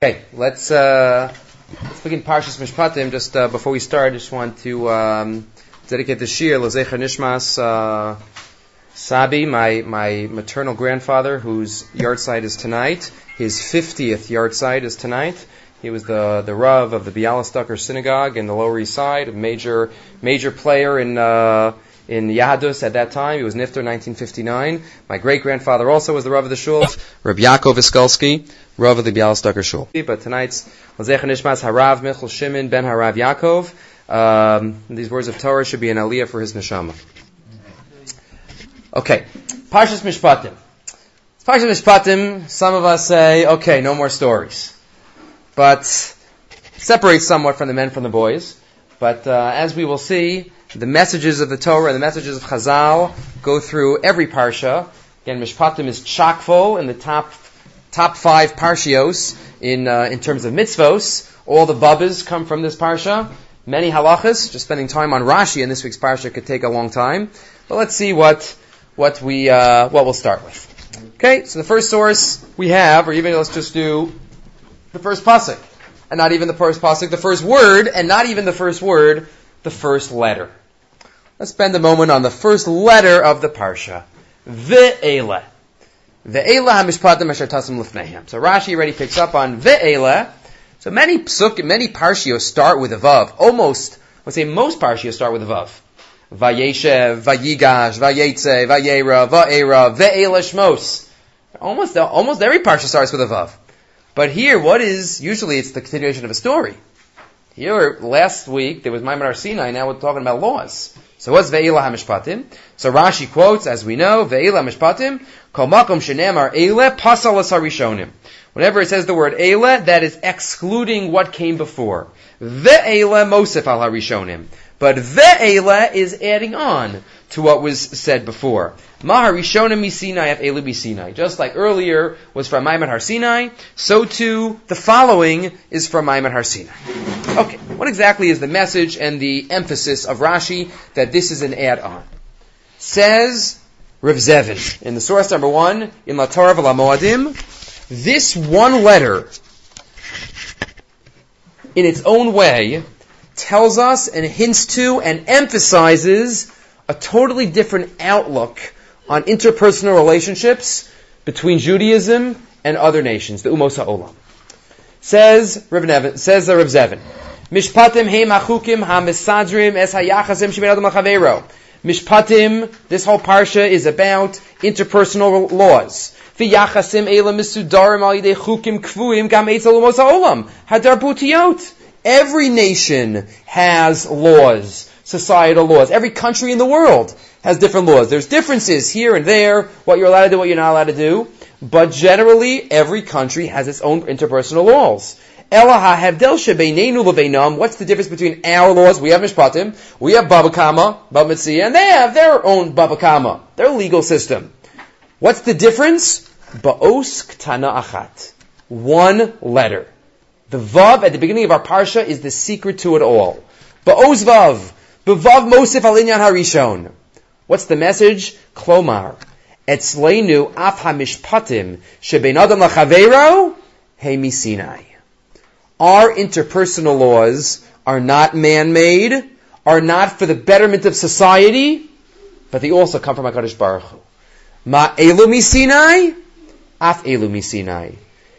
Okay, let's uh, let's begin Parshas Mishpatim. Just uh, before we start, I just want to um, dedicate the shir Lezecher Nishmas uh, Sabi, my my maternal grandfather, whose yahrzeit is tonight. His 50th yahrzeit is tonight. He was the the rav of the Bialystoker Synagogue in the Lower East Side, a major major player in. Uh, in Yahadus at that time. He was Nifter 1959. My great grandfather also was the Rav of the Shul, Rabbi Yaakov Iskolsky, Rav of the Bialystoker Shul. But tonight's Lazech Nishmas Harav Michal Shimon Ben Harav Yaakov. Um, these words of Torah should be an aliyah for his neshama. Okay, Parshas Mishpatim. Parshas Mishpatim. Some of us say, okay, no more stories, but separates somewhat from the men from the boys. But uh, as we will see, the messages of the Torah and the messages of Chazal go through every parsha. Again, Mishpatim is chock full in the top top five parshios in uh, in terms of mitzvos. All the bubbas come from this parsha. Many halachas. Just spending time on Rashi in this week's parsha could take a long time. But let's see what what we uh, what we'll start with. Okay, so the first source we have, or even let's just do the first pasuk, and not even the first pasuk, the first word, and not even the first word, the first letter. Let's spend a moment on the first letter of the parsha. Ve'ele. Ve'ele hamishpatim asher tasim lifnehem. So Rashi already picks up on ve'ele. So many psuk, many parshios start with a vav. Almost, I would say most parshios start with a vav. Vayeshev, Vayigash, Vayetze, Vayera, Va'era, Ve'ele shmos. Almost, almost every parsha starts with a vav. But here, what is, usually it's the continuation of a story. Here, last week, there was Maimon Sinai, now we're talking about laws. So what's Ve'ila HaMishpatim? So Rashi quotes, as we know, Ve'ila HaMishpatim, Kol Makom Shenemar Eile Pasal Harishonim. Whenever it says the word Eile, that is excluding what came before. Ve'ele Mosef Al Harishonim. But Ve'ele is adding on to what was said before. Maharishonim Misinai of Elu Sinai. Just like earlier was from Maimon Har Sinai, so too the following is from Maimon Har Sinai. Okay, what exactly is the message and the emphasis of Rashi that this is an add-on? Says Rav Zevin in the source number one in La Torah Moadim, this one letter in its own way tells us and hints to and emphasizes a totally different outlook on interpersonal relationships between Judaism and other nations, the Umos HaOlam. Says Rav Nevin, says Rav Zevin, Mishpatim heim achukim ha-misadrim es hayachasim shemin adam chaveiro. Mishpatim, this whole parsha is about interpersonal laws. V'yachasim eila misudarim al yidei chukim kvuim gam eitzel umos ha'olam. Hadar butiyot. Every nation has laws, societal laws. Every country in the world has different laws. There's differences here and there, what you're allowed to do, what you're not allowed to do. But generally, every country has its own interpersonal laws. What's the difference between our laws? We have Mishpatim, we have Baba Kama, Baba Mitzia, and they have their own Baba Kama, their legal system. What's the difference? Ba'os ktana achat. One letter. The Vav at the beginning of our Parsha is the secret to it all. Ba'os Vav. B'Vav Mosif Alinyan Harishon. What's the message? Klomar. Etzleinu af hamishpatim shebein adam lachaveiro he Sinai. Our interpersonal laws are not man-made, are not for the betterment of society, but they also come from HaKadosh Baruch Hu. Ma elu Sinai, af elu Sinai.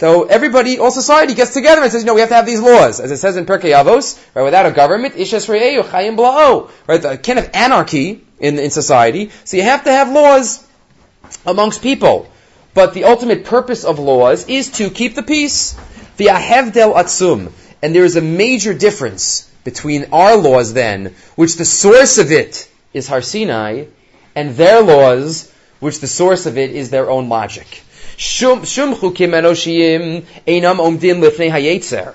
though everybody, all society gets together and says, you know, we have to have these laws. As it says in Perkei Avos, right, without a government, ishes re'eyu chayim bla'o. Right, the kind of anarchy in, in society. So you have to have laws amongst people. But the ultimate purpose of laws is to keep the peace. The ahevdel atzum. And there is a major difference between our laws then, which the source of it is Har Sinai, and their laws, which the source of it is their own logic. Shum chukim einam lifnei hayetzer.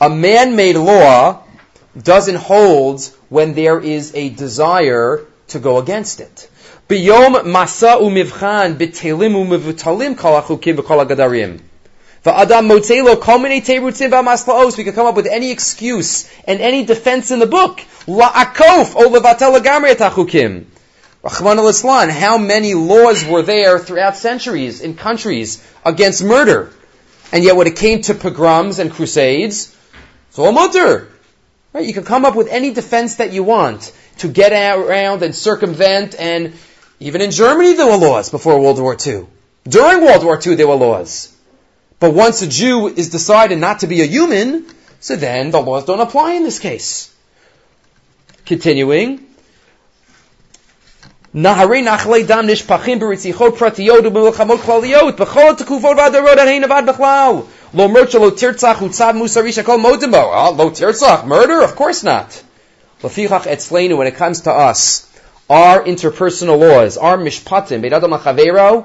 A man-made law doesn't hold when there is a desire to go against it. Biyom masa umivchan bitelim umivutalim kol achukim v'kol agadarim. Va'adam kol minei v'amaslaos. We can come up with any excuse and any defense in the book. La'akof o lagamri achukim. Rahman al-Islam, how many laws were there throughout centuries in countries against murder? And yet when it came to pogroms and crusades, it's all mutter. Right? You can come up with any defense that you want to get around and circumvent and even in Germany there were laws before World War II. During World War II there were laws. But once a Jew is decided not to be a human, so then the laws don't apply in this case. Continuing, נהרי נחלי דם נשפכים ברציחות פרטיות ובמלחמות כלליות, בכל התקופות והדורות עד הן עבד בכלל. לא אומרת שלא תרצח הוא צו מוסרי שהכל מודם בו. לא תרצח, murder? Of course not. לפיכך אצלנו, when it comes to us, our interpersonal laws, our mishpatim, בית אדם לחברו,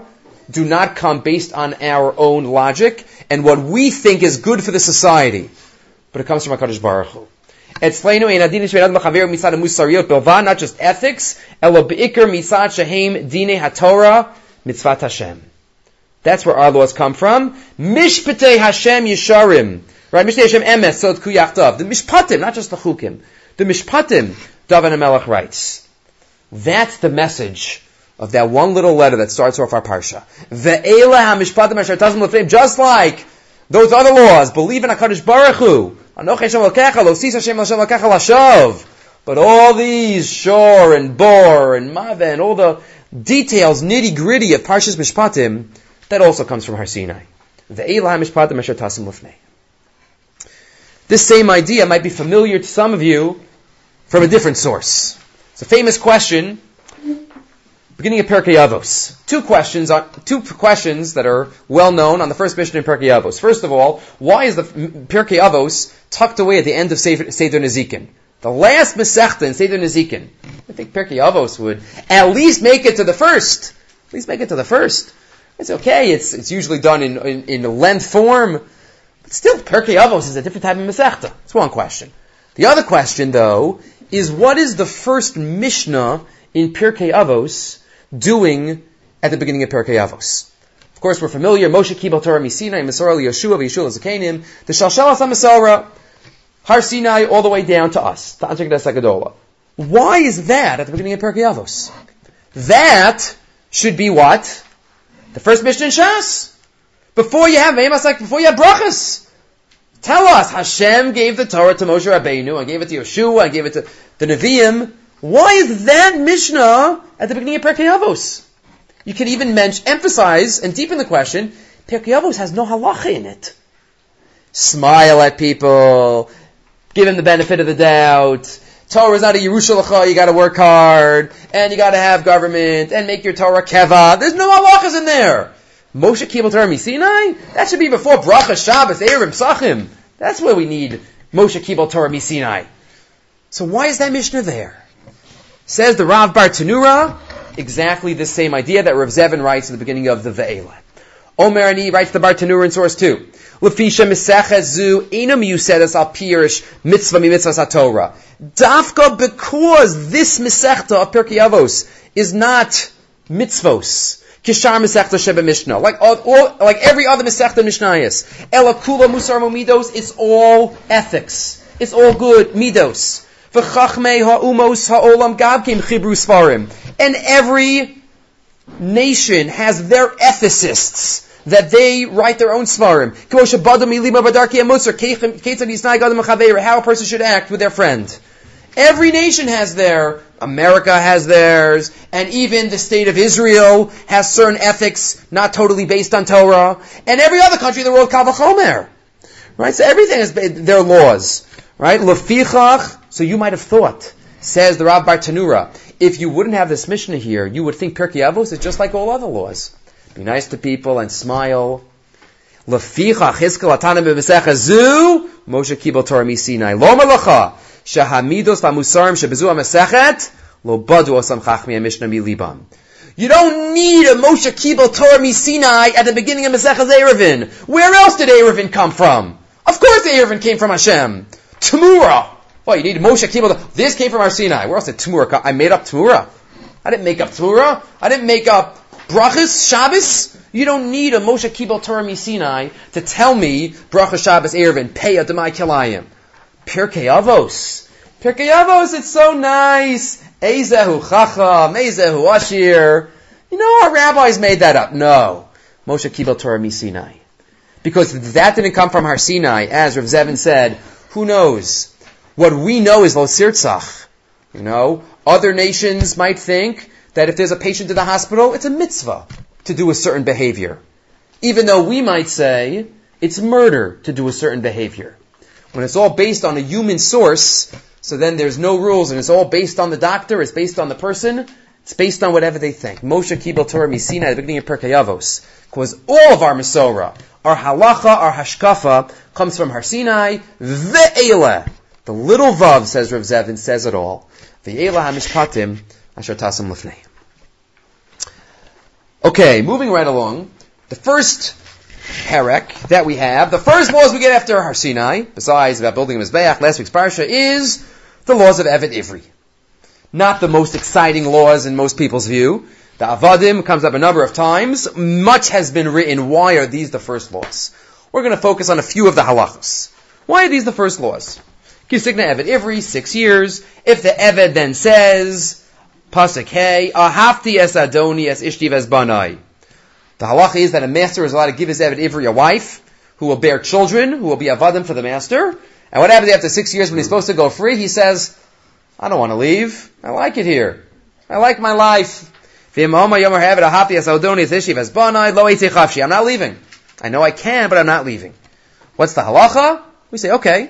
do not come based on our own logic and what we think is good for the society. But it comes from HaKadosh Baruch Hu. Adin musariot not just ethics, elo shehem dine hatorah mitzvat Hashem. That's where our laws come from. Mishpatei Hashem Right? Hashem Emes, The Mishpatim, not just the Chukim. The Mishpatim, Davan HaMelech writes. That's the message of that one little letter that starts off our parsha. Ve'ela HaMishpatim Asher Tazim Just like those other laws, believe in HaKadosh Baruch Hu but all these shor and bor and mave and all the details, nitty gritty of Parshas Mishpatim, that also comes from Har Sinai. This same idea might be familiar to some of you from a different source. It's a famous question beginning of Pirkei Avos. Two questions, on, two questions that are well known on the first Mishnah in Pirkei Avos. First of all, why is the Pirkei Avos tucked away at the end of Seder, Nezikin? The last Masechta in Seder Nezikin. I think Pirkei Avos would at least make it to the first. At least make it to the first. It's okay. It's, it's usually done in, in, in length form. But still, Pirkei Avos is a different type of Masechta. That's one question. The other question, though, is what is the first Mishnah in Pirkei Avos doing at the beginning of Perkei Avos. Of course, we're familiar. Moshe Kibel Torah Misina, Masorah Yeshua, Yeshua Zakanim, the Shalshal Masorah, Har Sinai, all the way down to us, to Anshek. Why is that at the beginning of Perkei Avos? That should be what? The first Mishnah in Shas. Before you have Meimasak, before you have Brachas. Tell us, Hashem gave the Torah to Moshe Rabbeinu, I gave it to Yeshua, I gave it to the Nevi'im. Why is that Mishnah at the beginning of Pirkei Avos? You can even mention, emphasize, and deepen the question, Pirkei Avos has no halacha in it. Smile at people, give them the benefit of the doubt. Torah is not a Yerushalayim, you gotta work hard, and you gotta have government, and make your Torah keva. There's no halachas in there. Moshe Kibel Torah Sinai? That should be before Bracha, Shabbos, Erev, Sachim. That's where we need Moshe Kibel Torah Sinai. So why is that Mishnah there? Says the Rav Bartanura, exactly the same idea that Rav Zevin writes at the beginning of the Ve'ela. Omer Ani writes the Bartanura in source 2. Lefisha misechet zu enam yusedas al pirish mitzvah mi mitzvah Torah. Dafka because this mesechta of Pirkei Avos is not mitzvos. Kishar mesechta sheba mishnah. Like all, all, like every other mesechta mishnayis. Ela kula musar midos, it's all ethics. It's all good midos. Ha'olam And every nation has their ethicists that they write their own svarim. How a person should act with their friend. Every nation has their, America has theirs, and even the state of Israel has certain ethics not totally based on Torah, and every other country in the world, Kavachomer. Right? So everything has their laws. Right? Lefichach, so you might have thought, says the Rav Bartanura, if you wouldn't have this Mishnah here, you would think Pirkei Avos is just like all other laws. Be nice to people and smile. Leficha chizkel atanim b'mesecha zu Moshe kibel Torah misinai. Lo malacha shahamidos v'amusarim shebezu ha-mesechet lo badu osam chachmi ha-mishnah milibam. You don't need a Moshe kibel Torah misinai at the beginning of Mesechah Erevin. Where else did Erevin come from? Of course Erevin came from Hashem. Tamura. Well, you need Moshe Kibel. This came from Har Sinai. Where else did Tamura come? I made up Tamura. I didn't make up Torah. I didn't make up brachas, Shabbos. You don't need a Moshe Kibel Torah Misinai to tell me brachas, Shabbos, Erevin, Peah, Demai Kilayim. Pirkei Avos. Pirkei Avos, it's so nice. Ezehu Chacham, Ezehu Ashir. You know, our rabbis made that up. No. Moshe Kibel Torah Misinai. Because that didn't come from Har Sinai, as Rav Zevin said, who knows? What we know is Lo Sirtzach. You know, other nations might think that if there's a patient in the hospital, it's a mitzvah to do a certain behavior. Even though we might say it's murder to do a certain behavior. When it's all based on a human source, so then there's no rules and it's all based on the doctor, it's based on the person, it's based on whatever they think. Moshe Kibel Torah Misina at the beginning of Pirkei Avos. Because all of our Masorah, our halacha, our hashkafa, comes from Har Sinai, ve'ele. The little vav, says Rav Zevin, says it all. Ve'ele ha-mishpatim, asher tasam lefnei. Okay, moving right along. The first herek that we have, the first laws we get after Har Sinai, besides about building a Mizbeach, last week's parsha, is the laws of Eved Ivri. Not the most exciting laws in most people's view. The Avadim comes up a number of times. Much has been written. Why are these the first laws? We're going to focus on a few of the halachas. Why are these the first laws? Kisigna Eved Ivri, six years. If the Eved then says, Pasuk Hey, Ahafti es Adoni es Ishtiv es Banai. The halacha is that a master is allowed to give his Eved Ivri a wife who will bear children, who will be Avadim for the master. And what happens after six years when he's hmm. supposed to go free? He says, I don't want to leave. I like it here. I like my life. I'm not leaving. I know I can, but I'm not leaving. What's the halacha? We say, okay,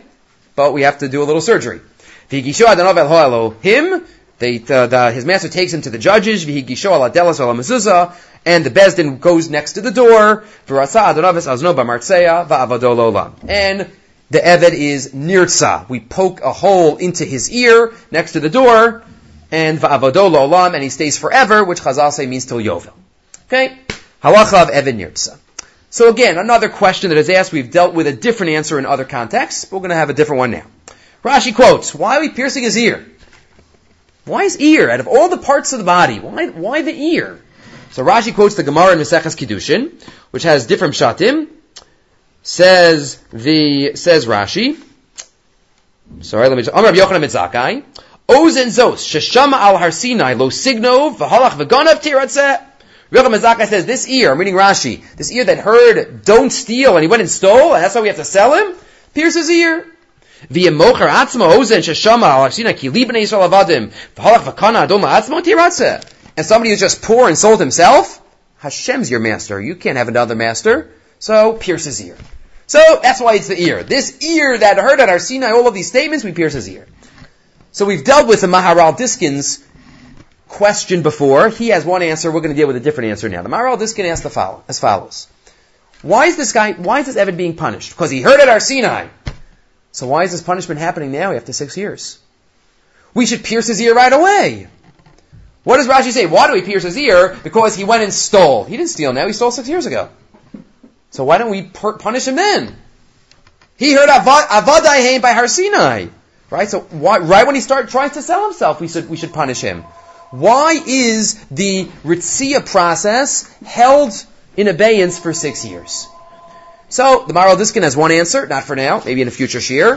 but we have to do a little surgery. Him, they, uh, the, his master takes him to the judges, and the Bezdin goes next to the door, and the Eved is Nirtza. We poke a hole into his ear next to the door, and Va'avado Olam, and he stays forever, which Chazal say means till Yovel. Okay? Halacha of Eved Nirtza. So again, another question that is asked, we've dealt with a different answer in other contexts, but we're going to have a different one now. Rashi quotes, why are we piercing his ear? Why his ear? Out of all the parts of the body, why, why the ear? So Rashi quotes the Gemara in Maseches Kiddushin, which has different shatim, Says the says Rashi. Sorry, let me just. Amar Yochanan Mitzakai. Ozen Zos Sheshama al Har Sinai Lo Signov V'Halach V'Gonav Tiratzeh. Yochanan Mitzakai says this ear. I'm reading Rashi. This ear that heard "Don't steal" and he went and stole, and that's why we have to sell him. Pierce his ear. Ozen sheshama ki Yisrael avadim v'halach v'kana adom atzma tiratzeh. And somebody who's just poor and sold himself. Hashem's your master. You can't have another master. So pierce his ear. So that's why it's the ear. This ear that heard at our Sinai all of these statements, we pierce his ear. So we've dealt with the Maharil Diskin's question before. He has one answer. We're going to deal with a different answer now. The Maharil Diskin asked the follow, as follows. Why is this guy, why is this Eved being punished? Because he heard at our Sinai. So why is this punishment happening now after six years? We should pierce his ear right away. What does Rashi say? Why do we pierce his ear? Because he went and stole. He didn't steal now, he stole six years ago. So why don't we per- punish him then? He heard Avadai by Har Sinai. Right? So why, right when he start, tries to sell himself, we should, we should punish him. Why is the Ritzia process held in abeyance for six years? So, the Maharil Diskin has one answer, not for now, maybe in a future year.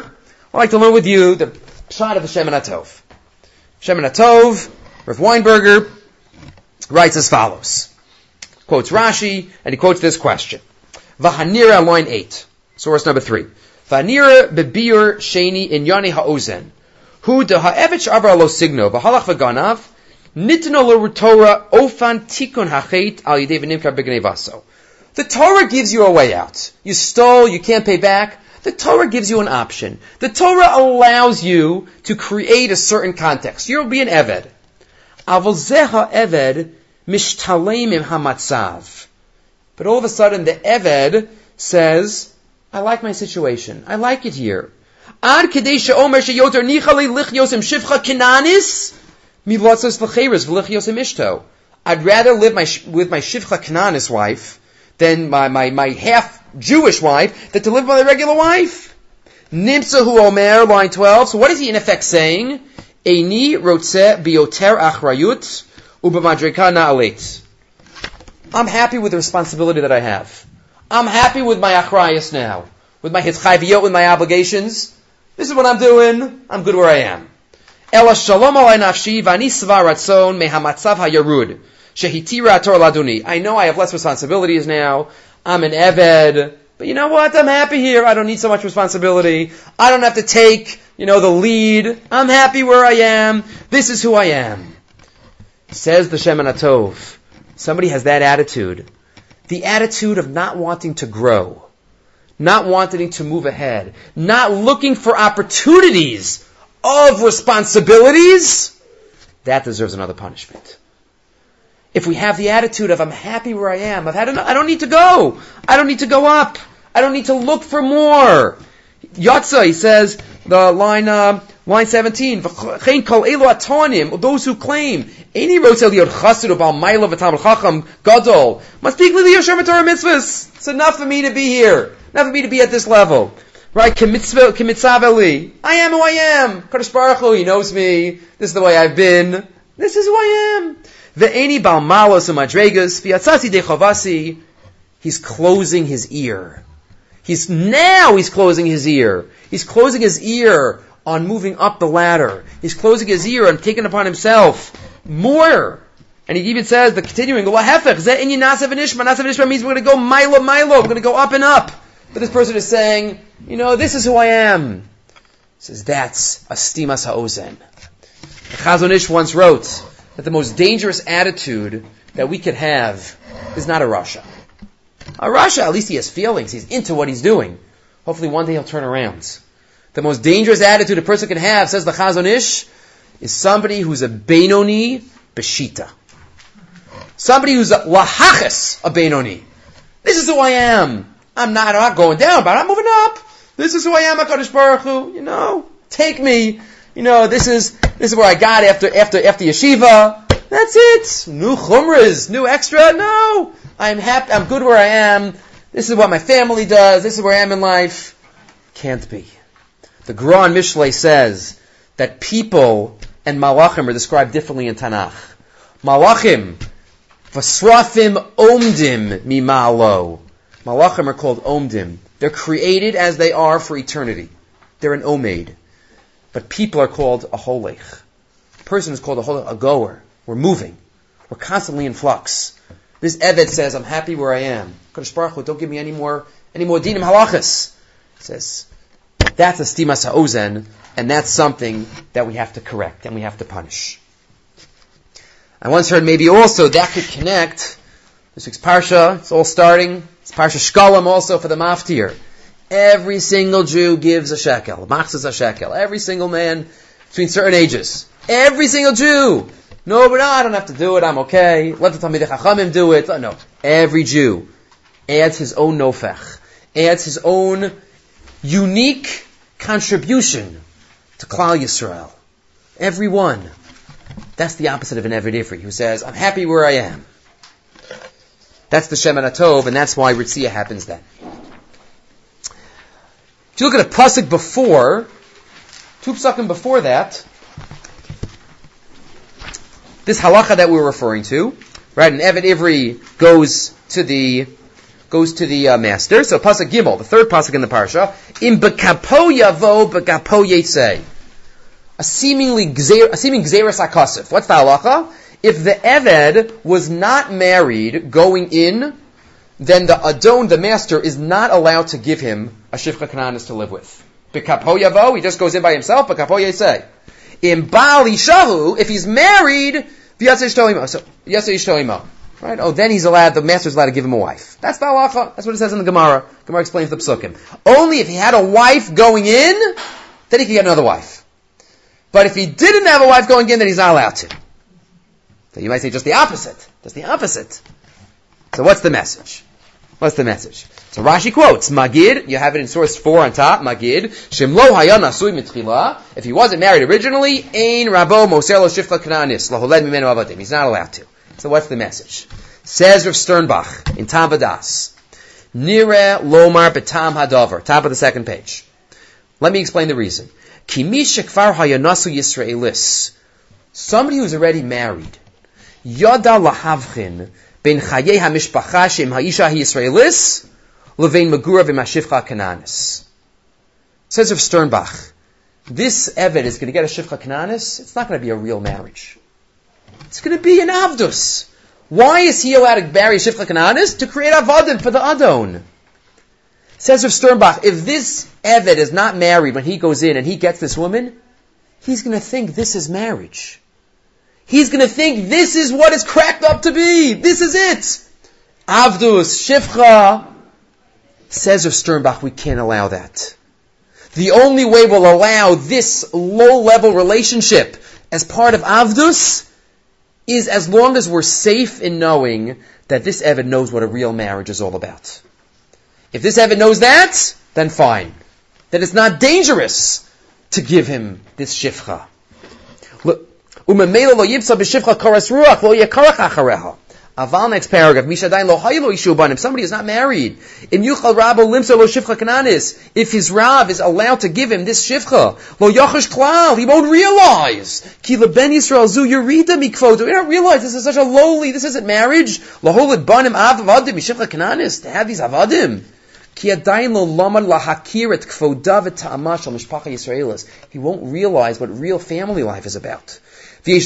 I'd like to learn with you the shot of the Shemen HaTov. Shemen HaTov, Rav Weinberger, writes as follows. Quotes Rashi, and he quotes this question. Vahanira, line 8. Source number 3. Vahanira bebir sheni in yani ha'ozen. Hu de ha'evich avra lo signo, v'halach v'ganav, The Torah gives you a way out. You stole, you can't pay back. The Torah gives you an option. The Torah allows you to create a certain context. You'll be an Eved. Eved. But all of a sudden the Eved says, I like my situation. I like it here. Ad sheyoter shivcha kinanis I'd rather live my, with my shivcha kananis wife than my, my, my half Jewish wife than to live with my regular wife. Nimsahu omer, line 12. So what is he in effect saying? Eini rotze bioter achrayut na'alit. I'm happy with the responsibility that I have. I'm happy with my achrayas now, with my hitzchayviyot, with my obligations. This is what I'm doing. I'm good where I am. Ela shalom alay nafshi v'ani svaratzon mehamatzav hayarud shehitira tor laduni. I know I have less responsibilities now. I'm an eved. But you know what? I'm happy here. I don't need so much responsibility. I don't have to take, you know, the lead. I'm happy where I am. This is who I am. Says the Shemen HaTov. Somebody has that attitude. The attitude of not wanting to grow. Not wanting to move ahead. Not looking for opportunities of responsibilities. That deserves another punishment. If we have the attitude of I'm happy where I am, I've had enough, I don't need to go. I don't need to go up. I don't need to look for more. Yatza, he says, the line, uh, line 17, those who claim, any rotel chassid bal maila gadol, must be li Torah mitzvahs. It's enough for me to be here. Enough for me to be at this level. Right? Kimitzav I am who I am. Kadosh Baruch Hu, He knows me. This is the way I've been. This is who I am. Ve'eni bal malos u'madregas, v'yatzasi dechavasi. He's closing his ear. He's now he's closing his ear. He's closing his ear on moving up the ladder. He's closing his ear on taking upon himself more. And he even says, the continuing, means we're going to go milo milo, we're going to go up and up. But this person is saying, you know, this is who I am. He says, that's a stimas ha'ozen. The Chazon Ish once wrote that the most dangerous attitude that we could have is not a rasha. A rasha, at least he has feelings. He's into what he's doing. Hopefully one day he'll turn around. The most dangerous attitude a person can have, says the Chazon Ish, is somebody who's a Benoni Beshita. Somebody who's a Lahachis, a Benoni. This is who I am. I'm not, I'm not going down, but I'm moving up. This is who I am, HaKadosh Baruch Hu. You know, take me. You know, this is, this is where I got after, after, after yeshiva. That's it. New chumras, new extra. No. I'm happy, I'm good where I am. This is what my family does. This is where I am in life. Can't be. The Gran Mishle says that people and malachim are described differently in Tanakh. Malachim, vasrafim omdim mimalo. Malachim are called omdim. They're created as they are for eternity. They're an omaid. But people are called a holech. A person is called a holech, a goer. We're moving. We're constantly in flux. This Eved says, I'm happy where I am. Kodesh Baruch Hu, don't give me any more, any more dinim halachas. He says, that's a stimas ha'ozen, and that's something that we have to correct and we have to punish. I once heard maybe also that could connect this week's parsha. It's all starting. It's parsha shkalim also for the maftir. Every single Jew gives a shekel. Machzas a shekel. Every single man between certain ages. Every single Jew. No, but no, I don't have to do it. I'm okay. Let the Talmidei Chachamim do it. No. Every Jew adds his own nofech. Adds his own unique contribution to Klal Yisrael. Everyone. That's the opposite of an Eved Ivri, who says, I'm happy where I am. That's the Shemen HaTov, and that's why Ritzia happens then. If you look at a pasuk before, two before that, this halacha that we're referring to, right? An Eved Ivri goes to the goes to the uh, master. So pasuk Gimel, the third pasuk in the parsha, in bekapo yavo bekapo a seemingly a seeming gzeras akasif. What's the halacha? If the eved was not married going in, then the adon, the master, is not allowed to give him a shifcha kananis to live with. B'kapo yavo, he just goes in by himself. B'kapo yesei. In bali shahu, if he's married. So. Right? Oh, then he's allowed, the master's allowed to give him a wife. That's the halacha. That's what it says in the Gemara. Gemara explains the psukim. Only if he had a wife going in, then he can get another wife. But if he didn't have a wife going in, then he's not allowed to. So you might say just the opposite. Just the opposite. So what's the message? What's the message? So Rashi quotes, Magid, you have it in source 4 on top, Magid, Shemlo hayana sui mitchila, if he wasn't married originally, Ain Rabo Moser Lo Shifla Kananis, Laholed Mimenu Avadim. He's not allowed to. So what's the message? Says Rav Sternbuch in Tam Vadas, Nire Lomar Betam Hadavar, top of the second page. Let me explain the reason. Kimi Shekvar Hayanasu Yisraelis. Somebody who's already married, Yada lahavchin ben chayei hamishpacha shem ha'isha Yisraelis levein megura v'mashivcha kananis. Says of Sternbuch, this Eved is going to get a Shivcha Kananis, it's not going to be a real marriage. It's going to be an Avdus. Why is he allowed to marry Shivcha Kananis? To create Avadim for the Adon. Says of Sternbuch, if this Eved is not married when he goes in and he gets this woman, he's going to think this is marriage. He's going to think this is what it's cracked up to be. This is it. Avdus, Shivcha. Says of Sternbuch, we can't allow that. The only way we'll allow this low-level relationship as part of Avdus is as long as we're safe in knowing that this Eved knows what a real marriage is all about. If this Eved knows that, then fine. Then it's not dangerous to give him this shifcha. Aval next paragraph. Mishadain lo haylo somebody is not married, in yuchal rabo limsa lo shivcha kananis. If his rab is allowed to give him this shivcha, lo yachish klal, he won't realize. Ki leben Yisrael zu yurida. You don't realize this is such a lowly. This isn't marriage. Lo holid banim av avadim mishivcha kananis. To have these avadim. He won't realize what real family life is about. He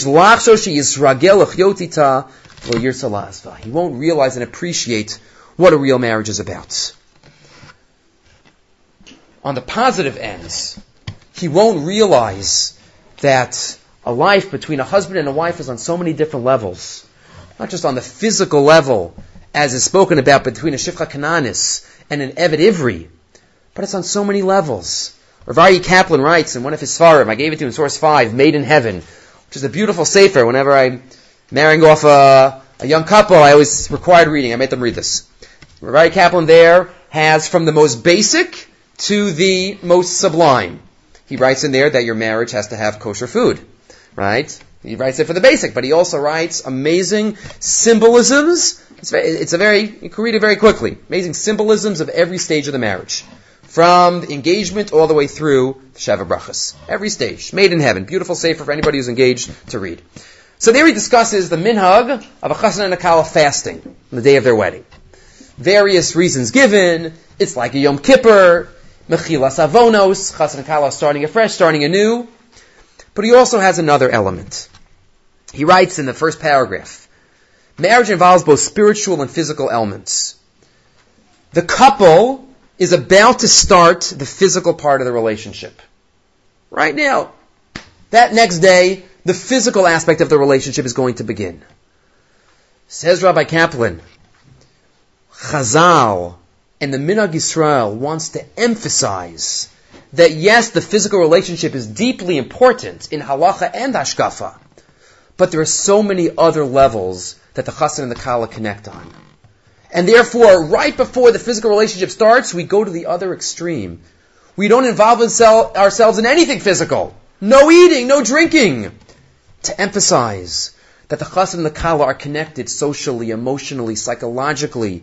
won't realize and appreciate what a real marriage is about. On the positive ends, he won't realize that a life between a husband and a wife is on so many different levels. Not just on the physical level, as is spoken about between a Shifcha Kananis and an Eved Ivri, but it's on so many levels. Rav Aryeh Kaplan writes in one of his svarim, I gave it to him in source 5, Made in Heaven, which is a beautiful sefer whenever I'm marrying off a, a young couple, I always required reading. I made them read this. Rabbi Kaplan there has from the most basic to the most sublime. He writes in there that your marriage has to have kosher food, right? He writes it for the basic, but he also writes amazing symbolisms. It's, very, it's a very, you can read it very quickly. Amazing symbolisms of every stage of the marriage. From the engagement all the way through the Sheva Brachas. Every stage. Made in heaven. Beautiful sefer for anybody who's engaged to read. So there he discusses the minhag of a chassan and a kala fasting on the day of their wedding. Various reasons given. It's like a Yom Kippur, mechilas avonos, chassan and kala starting afresh, starting anew. But he also has another element. He writes in the first paragraph, marriage involves both spiritual and physical elements. The couple is about to start the physical part of the relationship. Right now. That next day, the physical aspect of the relationship is going to begin. Says Rabbi Kaplan, Chazal and the Minhag Yisrael wants to emphasize that yes, the physical relationship is deeply important in halacha and hashkafa, but there are so many other levels that the chassan and the kala connect on. And therefore, right before the physical relationship starts, we go to the other extreme. We don't involve ourselves in anything physical. No eating, no drinking to emphasize that the chassid and the kala are connected socially, emotionally, psychologically,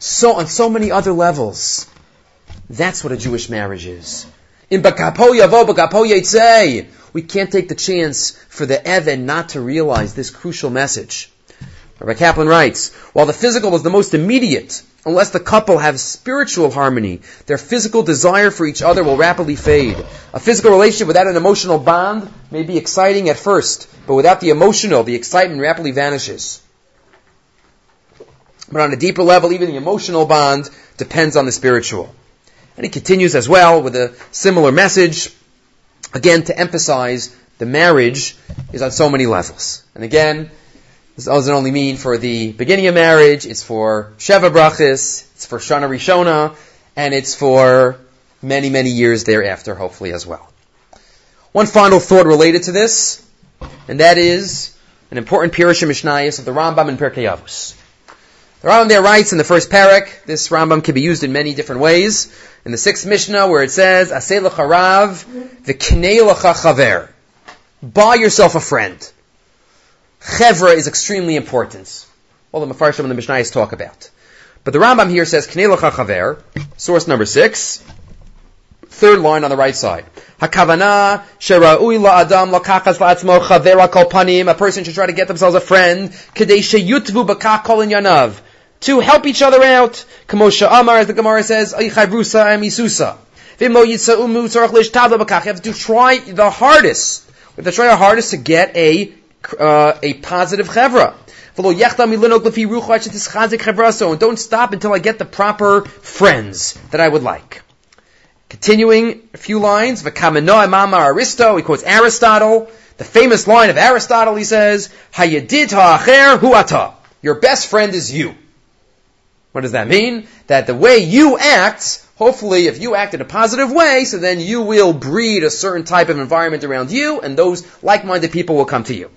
so on so many other levels. That's what a Jewish marriage is. In bakapo yavo, bakapo. We can't take the chance for the Eved not to realize this crucial message. Rabbi Kaplan writes, while the physical was the most immediate, unless the couple have spiritual harmony, their physical desire for each other will rapidly fade. A physical relationship without an emotional bond may be exciting at first, but without the emotional, the excitement rapidly vanishes. But on a deeper level, even the emotional bond depends on the spiritual. And he continues as well with a similar message, again to emphasize the marriage is on so many levels. And again, this doesn't only mean for the beginning of marriage, it's for Sheva Brachis, it's for Shana Rishona, and it's for many, many years thereafter, hopefully as well. One final thought related to this, and that is an important Pirush Mishnayos of the Rambam in Pirkei Avos. The Rambam there writes in the first parak, this Rambam can be used in many different ways. In the sixth Mishnah, where it says, Aseh l'charav v'knei l'cha chaver. Buy yourself a friend. Chevra is extremely important. All the Mefarshim and the Mishnayos talk about. But the Rambam here says, Knei chaver, source number six, third line on the right side. Hakavana shera'ui la'adam lakachas la'atzmo chavera kol panim. A person should try to get themselves a friend. Kadei sheyutvu bakach kol yanav. To help each other out. Kamosha Amar, as the Gemara says, Aychavrusa amisusa. Vimo yitza'u mu tzarach lish tabla bakach. You have to try the hardest. We have to try our hardest to get a, uh, a positive chevra. And don't stop until I get the proper friends that I would like. Continuing a few lines, Aristo, he quotes Aristotle, the famous line of Aristotle, he says, hu'ata. Your best friend is you. What does that mean? That the way you act, hopefully if you act in a positive way, so then you will breed a certain type of environment around you, and those like-minded people will come to you.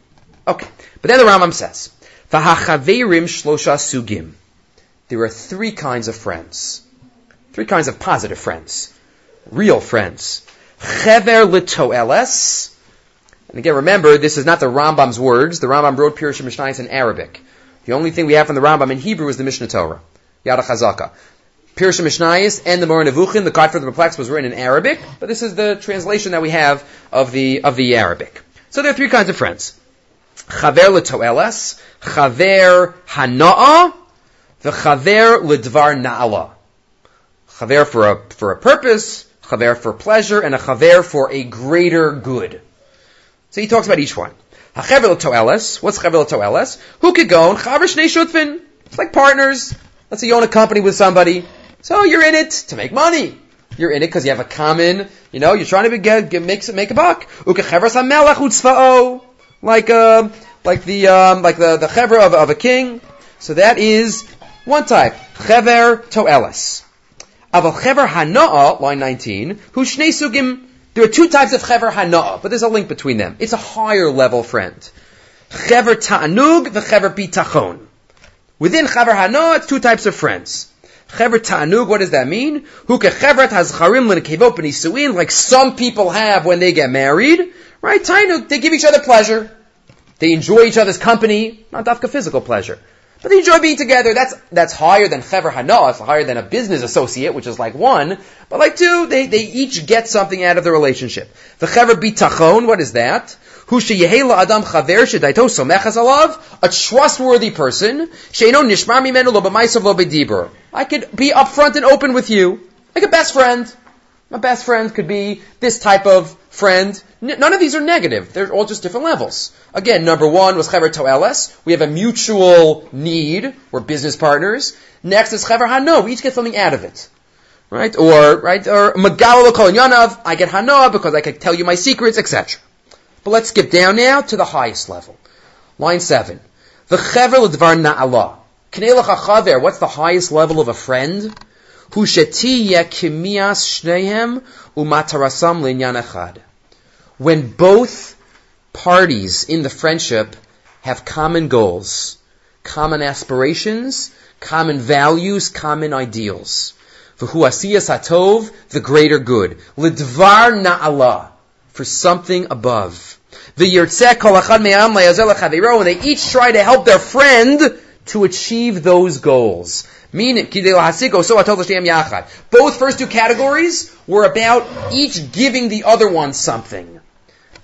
Okay. But then the Rambam says, V'hachaverim shlosha sugim. There are three kinds of friends. Three kinds of positive friends real friends. Chever litoeles. And again, remember, this is not the Rambam's words. The Rambam wrote Pirush Mishnayos in Arabic. The only thing we have from the Rambam in Hebrew is the Mishnah Torah. Yada Chazaka. Pirush Mishnayos and the Moreh Nevuchim, the Card for the Perplexed, was written in Arabic, but this is the translation that we have of the, of the Arabic. So there are three kinds of friends. Chaver letoeles, Chaver hana'a, the Chaver ledvar na'ala. Chaver for a, for a purpose, chaver for pleasure, and a chaver for a greater good. So he talks about each one. Hachaver to'eles. What's chaver to'eles? Who could go and chaver shnei shutfin? It's like partners. Let's say you own a company with somebody. So you're in it to make money. You're in it because you have a common, you know, you're trying to get, get make, make a buck. Like, uh, like the, um, like the, the chever of, of a king. So that is one type. Chever to'eles. Aval chever hana'a, line 19, who shnei sugim, there are two types of chever hana'a, but there's a link between them. It's a higher level friend. Chever ta'anug, the chever bitachon. Within chever hana'a, it's two types of friends. Chever ta'anug, what does that mean? Who kechevret has charim l'nekevot b'nisuin, like some people have when they get married. Right? Ta'anug, they give each other pleasure. They enjoy each other's company, not dafka physical pleasure. But they enjoy being together. That's, that's higher than Chever Hana. It's higher than a business associate, which is like one. But like two, they, they each get something out of the relationship. The Chever Bitachon, what is that? Sheyehela adam chaver alav, a trustworthy person. I could be upfront and open with you, like a best friend. My best friend could be this type of friend. None of these are negative. They're all just different levels. Again, number one was Chever Toeles. We have a mutual need. We're business partners. Next is Chever Hano. We each get something out of it. Right? Or, right? Or Magala Yanav. I get Hanoah because I can tell you my secrets, etc. But let's skip down now to the highest level. Line seven. The Chever L'dvar Na'ala. What's the highest level of a friend? When both parties in the friendship have common goals, common aspirations, common values, common ideals. V'huasiyas hatov, the greater good. Lidvar na'ala, for something above. They each try to help their friend to achieve those goals. Meaning, both first two categories were about each giving the other one something.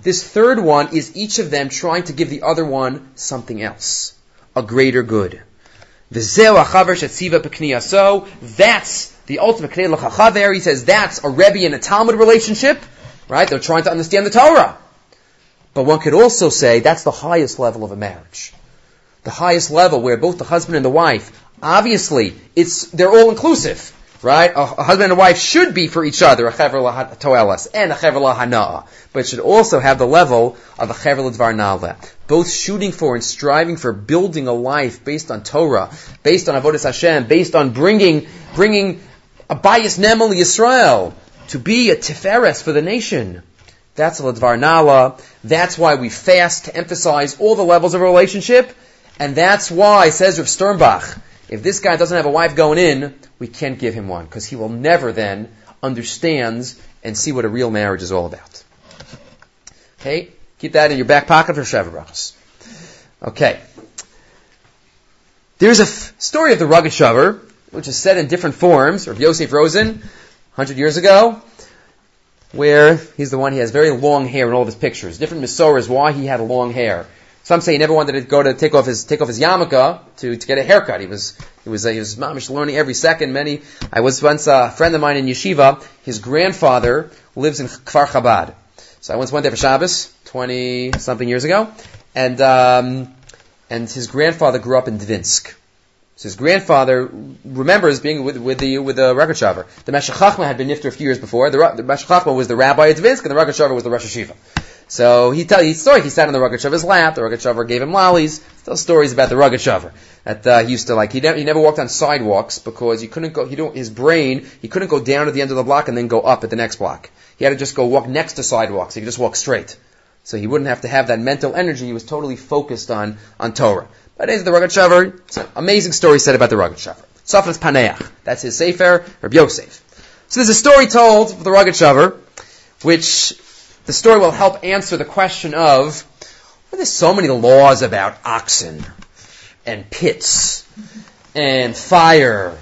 This third one is each of them trying to give the other one something else. A greater good. So That's the ultimate He says that's a Rebbe and a Talmud relationship, right? They're trying to understand the Torah. But one could also say that's the highest level of a marriage. The highest level where both the husband and the wife Obviously, it's they're all inclusive, right? A, a, husband and a wife should be for each other a chever toelas and a chever hana, but should also have the level of a chever dvar. Both shooting for and striving for building a life based on Torah, based on avodas Hashem, based on bringing bringing a bias nemel Yisrael to be a tiferes for the nation. That's a ledvar nala. That's why we fast to emphasize all the levels of a relationship. And that's why, says Rav Sternbuch, if this guy doesn't have a wife going in, we can't give him one because he will never then understand and see what a real marriage is all about. Okay, keep that in your back pocket for Shavuot Okay. There's a f- story of the Rogatchover, which is said in different forms, of Yosef Rosen, 100 years ago. where he's the one, he has very long hair in all of his pictures. Different Masoras, why he had long hair. Some say he never wanted to go to take off his take off his yarmulke to, to get a haircut. He was he was he was mamish learning every second. Many I was once a friend of mine in yeshiva. His grandfather lives in Kfar Chabad, so I once went there for Shabbos twenty something years ago, and um, and his grandfather grew up in Dvinsk. So his grandfather remembers being with, with the with the Rogatchover. The Meshech Chachma had been nifter a few years before. The, the Meshech was the rabbi at Dvinsk, and the Rogatchover was the Rosh Hashiva. So he tell he story. He sat on the Rogatchover's lap. The Rogatchover gave him lollies. Tell stories about the Rogatchover that uh, he used to like. He never, he never walked on sidewalks because he couldn't go. He don't his brain. He couldn't go down to the end of the block and then go up at the next block. He had to just go walk next to sidewalks. He could just walk straight. So he wouldn't have to have that mental energy. He was totally focused on on Torah. But is the Rogatchover. It's an amazing story said about the Rogatchover. Tzofnas Paneach. That's his sefer, Rabbi Yosef. So there's a story told of the Rogatchover, which the story will help answer the question of why there's so many laws about oxen and pits and fire,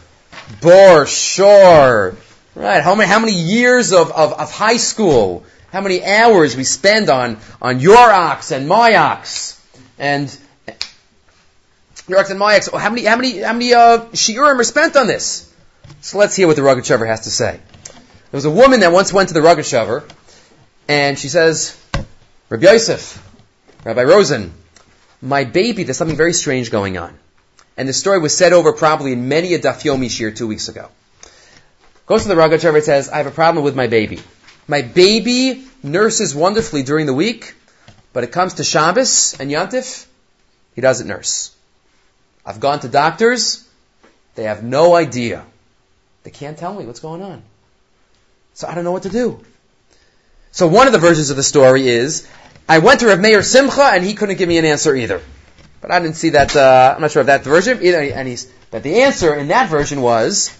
bore, shore, right? How many, how many years of, of, of high school, how many hours we spend on, on your ox and my ox and your ox and my ox. How many, how many, how many, uh, shiurim are spent on this? So let's hear what the Rogatchover has to say. There was a woman that once went to the Rogatchover and she says, Rabbi Yosef, Rabbi Rosen, my baby, there's something very strange going on. And the story was said over probably in many a Daf Yomi shir two weeks ago. Goes to the Rogatchover and says, I have a problem with my baby. My baby nurses wonderfully during the week, but it comes to Shabbos and Yantif, he doesn't nurse. I've gone to doctors, they have no idea. They can't tell me what's going on. So I don't know what to do. So one of the versions of the story is, I went to Rav Meir Simcha and he couldn't give me an answer either. But I didn't see that, uh, I'm not sure if that version, either, and he's, but the answer in that version was,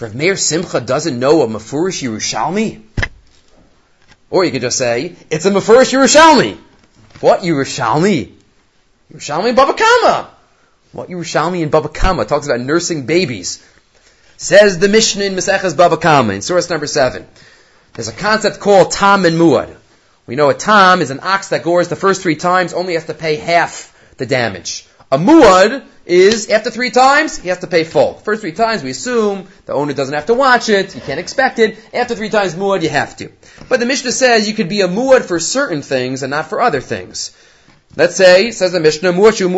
Rav Meir Simcha doesn't know a Mefurish Yerushalmi. Or you could just say, it's a Mefurish Yerushalmi. What Yerushalmi? Yerushalmi Baba Kama. What Yerushalmi and Baba Kama talks about nursing babies. Says the Mishnah in Maseches Baba Kama in source number seven. There's a concept called tam and muad. We know a tam is an ox that gores the first three times, only has to pay half the damage. A muad is after three times, he has to pay full. First three times, we assume the owner doesn't have to watch it, you can't expect it. After three times muad, you have to. But the Mishnah says you could be a muad for certain things and not for other things. Let's say, says the Mishnah, lemino,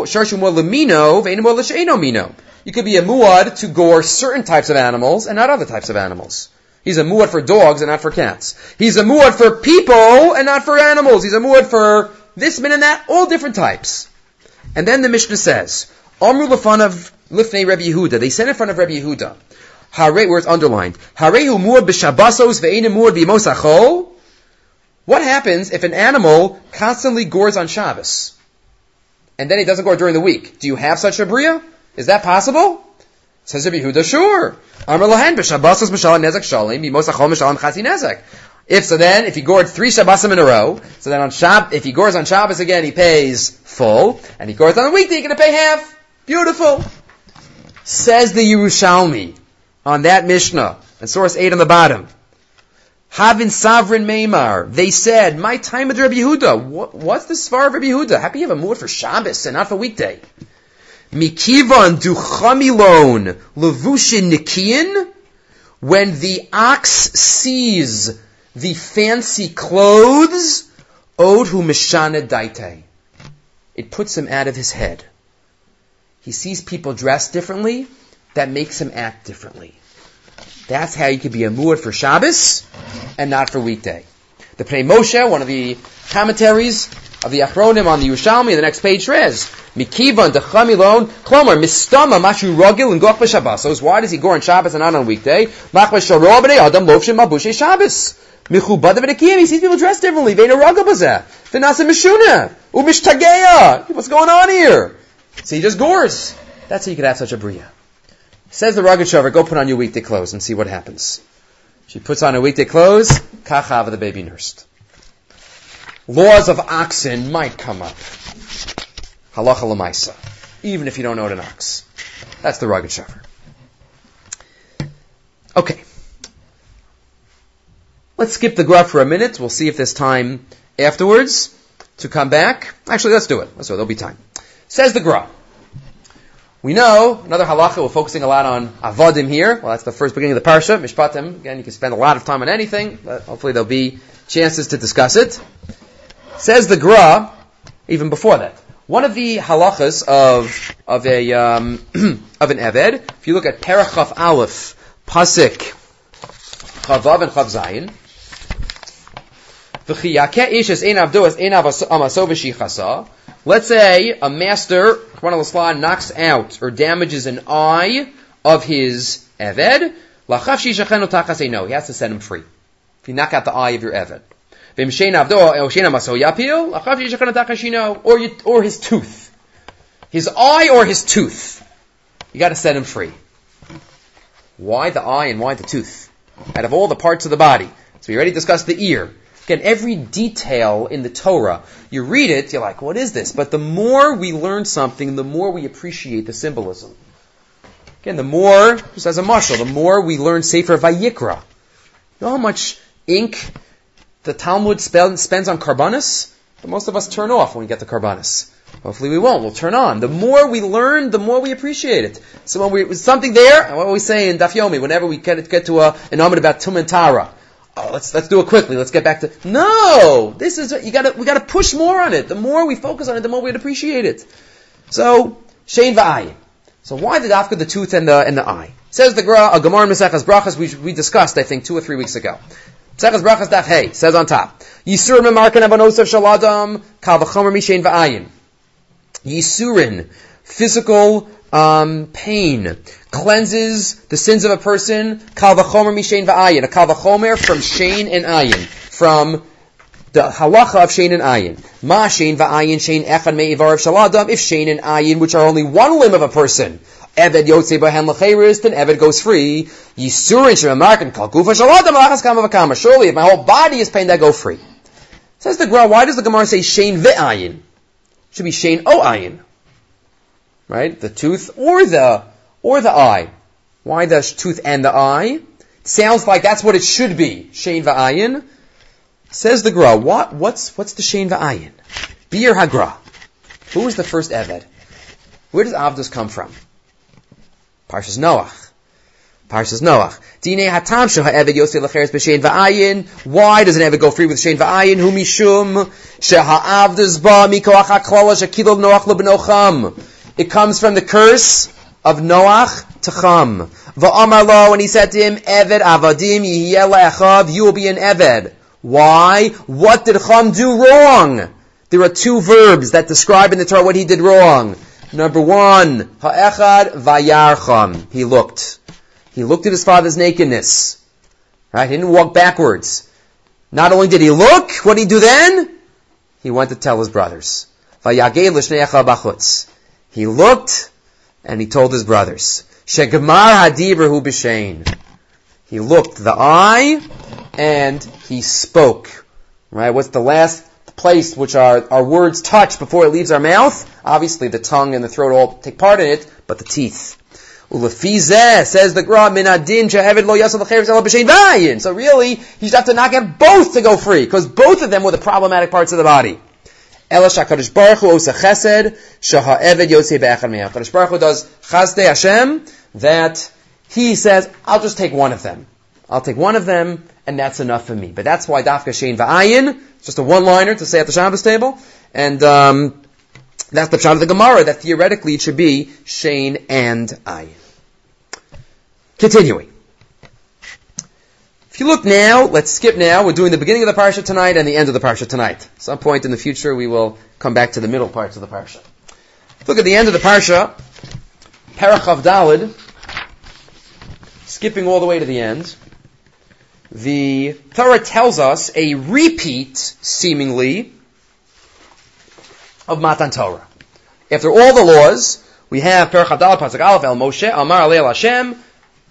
You could be a muad to gore certain types of animals and not other types of animals. He's a muad for dogs and not for cats. He's a muad for people and not for animals. He's a muad for this man and that, all different types. And then the Mishnah says, Amru of lifnei Rebbe Yehuda. They said in front of Rebbe Yehuda, Hare, where it's underlined, Harehu muad b'shabasos ve'enim muad b'mosachol. What happens if an animal constantly gores on Shabbos? And then he doesn't gore during the week. Do you have such a bria? Is that possible? Says Rabbi Yehuda, sure. Amar lahen b'shabbasos m'shalan nezek shalim b'mosachol m'shalan chasi nezek. If so, then if he gored three Shabbosim in a row, so then on Shab, if he gores on Shabbos again, he pays full, and he gores on the weekday, he's going to pay half. Beautiful. Says the Yerushalmi on that Mishnah, and source eight on the bottom. Havin sovereign Maimar. They said, my time with Rabbi Yehuda. What, what's the svar of Rabbi Yehuda? How can you have a muad for Shabbos and not for weekday? Mikivan duchamilon levushin nikian. When the ox sees the fancy clothes, odhu mishana daite. It puts him out of his head. He sees people dressed differently, that makes him act differently. That's how you could be a muad for Shabbos and not for weekday. The Pnei Moshe, one of the commentaries of the Achronim on the Yerushalmi, the next page says, Mikivan dechamilon, klomar, mistama mashu rogil and goch b'shabbasos. Why does he go on Shabbos and not on weekday? Machma sharobene adam lovshim mabushe Shabbos. Michubad v'nekiyim, he sees people dressed differently. Veina rogil bazeh. V'nasa mishuna. Umishtageya. What's going on here? So he just gores. That's how you could have such a bria. Says the Rogatchover, go put on your weekday clothes and see what happens. She puts on her weekday clothes, kachava the baby nursed. Laws of oxen might come up. Halacha lemaisa. Even if you don't own an ox. That's the Rogatchover. Okay. let's skip the Gra for a minute. We'll see if there's time afterwards to come back. Actually, let's do it. Let's do it. There'll be time. Says the Gra. We know another halacha. We're focusing a lot on avodim here. Well, that's the first beginning of the parsha. Mishpatim. Again, you can spend a lot of time on anything, but hopefully there'll be chances to discuss it. Says the Gra, even before that. One of the halachas of of a um, of an eved, if you look at Perachaf Aleph, Pasik, Chavav and Chav Zayin, Let's say a master, knocks out or damages an eye of his eved. No, he has to set him free. If you knock out the eye of your eved. Or, you, or his tooth. His eye or his tooth. You gotta set him free. Why the eye and why the tooth? Out of all the parts of the body. So we already discussed the ear. Again, every detail in the Torah, you read it, you're like, what is this? But the more we learn something, the more we appreciate the symbolism. Again, the more, just as a marshal, the more we learn Sefer Vayikra. You know how much ink the Talmud spends on karbanis, but most of us turn off when we get to karbanis. Hopefully we won't. We'll turn on. The more we learn, the more we appreciate it. So when we, something there, what we say in Daf Yomi, whenever we get, get to a, an amud about Tum and Tara, oh, let's, let's do it quickly. Let's get back to, no! This is, you gotta, we gotta push more on it. The more we focus on it, the more we'd appreciate it. So, Shein Va'ayin. So why the dafka the tooth and the, and the eye? Says the a uh, Gemara Mesechas Brachas, we, we discussed, I think, two or three weeks ago. Sechas Brachas Daf Hey says on top, Yisur memarkan abonosav shaladam kal v'chomer mishein v'ayin. Yisurin, physical um, pain, cleanses the sins of a person. Kal v'chomer mishein v'ayin. A kal v'chomer from shein and ayin, from the halacha of shein and ayin. Ma shein v'ayin shein echad me'ivar of shaladam. If shein and ayin, which are only one limb of a person, Eved Yotze Bahem Lecheris, then Eved goes free. Yisurin Shemamarkin Kal Gufa Shaladam Lachas Kama Vakama. Surely, if my whole body is pain, I go free. Says the Gemara, why does the Gemara say Shein Ve'ayin? Should be Shein O Ayin. Right? The tooth or the, or the eye. Why the tooth and the eye? sounds like that's what it should be. Shein Ve'ayin. Says the Gra, what, what's, what's the Shein Ve'ayin? Bir Hagra. Who was the first Eved? Where does Avdus come from? Parshas Noach. Parshas Noach. Dine hatam shel ha'eved yosei lecheres b'shein va'ayin. Why does an eved go free with shein va'ayin? Hu mishum sheha'avdus ba mikoach ha'klala shekilov Noach lebenocham. It comes from the curse of Noach to Cham. Va'amar lo, and he said to him, Eved avadim yihiyeh le'achav, you will be an Eved. Why? What did Cham do wrong? There are two verbs that describe in the Torah what he did wrong. Number one, ha'echad vayarcham. He looked. He looked at his father's nakedness. Right? He didn't walk backwards. Not only did he look, what did he do then? He went to tell his brothers. He looked and he told his brothers. Shegemar hadibrahu b'shein. He looked the eye and he spoke. Right? What's the last place which our, our words touch before it leaves our mouth. Obviously, the tongue and the throat all take part in it, but the teeth. says the Gra, minadin lo So really, you just have to knock out both to go free, because both of them were the problematic parts of the body. Ela shakadosh baruch hu osa chesed, shaha eved yosei be'echad me'ach. Kadosh baruch hu does chasdei Hashem, that he says, I'll just take one of them. I'll take one of them, and that's enough for me. But that's why dafka shein va'ayin, just a one-liner to say at the Shabbos table, and um, that's the pshat of the Gemara that theoretically it should be shein and ayin. Continuing. If you look now, let's skip now. We're doing the beginning of the parsha tonight and the end of the parsha tonight. Some point in the future, we will come back to the middle parts of the parsha. Look at the end of the parsha, Parachav Dalid, skipping all the way to the end the Torah tells us a repeat, seemingly, of Matan Torah. After all the laws, we have Perach Adal Pasuk Aleph El Moshe Amar Alei Hashem.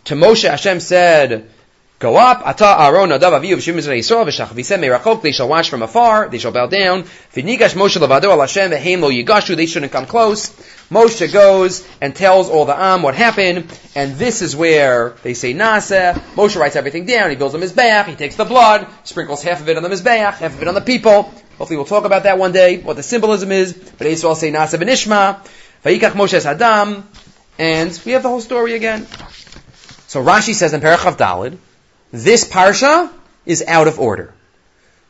To Moshe, Hashem said, Go up, Ata Aaron Nadav Avihu V'Shim Yisrael Yisrael V'Shachvisem Merachok. They shall watch from afar. They shall bow down. V'Nigash Moshe Levado Al Hashem V'Heim Lo Yigashu. They shouldn't come close. Moshe goes and tells all the Am what happened, and this is where they say Nasa. Moshe writes everything down. He builds a mizbeach. He takes the blood, sprinkles half of it on the mizbeach, half of it on the people. Hopefully, we'll talk about that one day. What the symbolism is. But Israel say Nasa B'Nishma. Vayikach Moshe Es Hadam, and we have the whole story again. So Rashi says in Parachav Dalid. This parsha is out of order.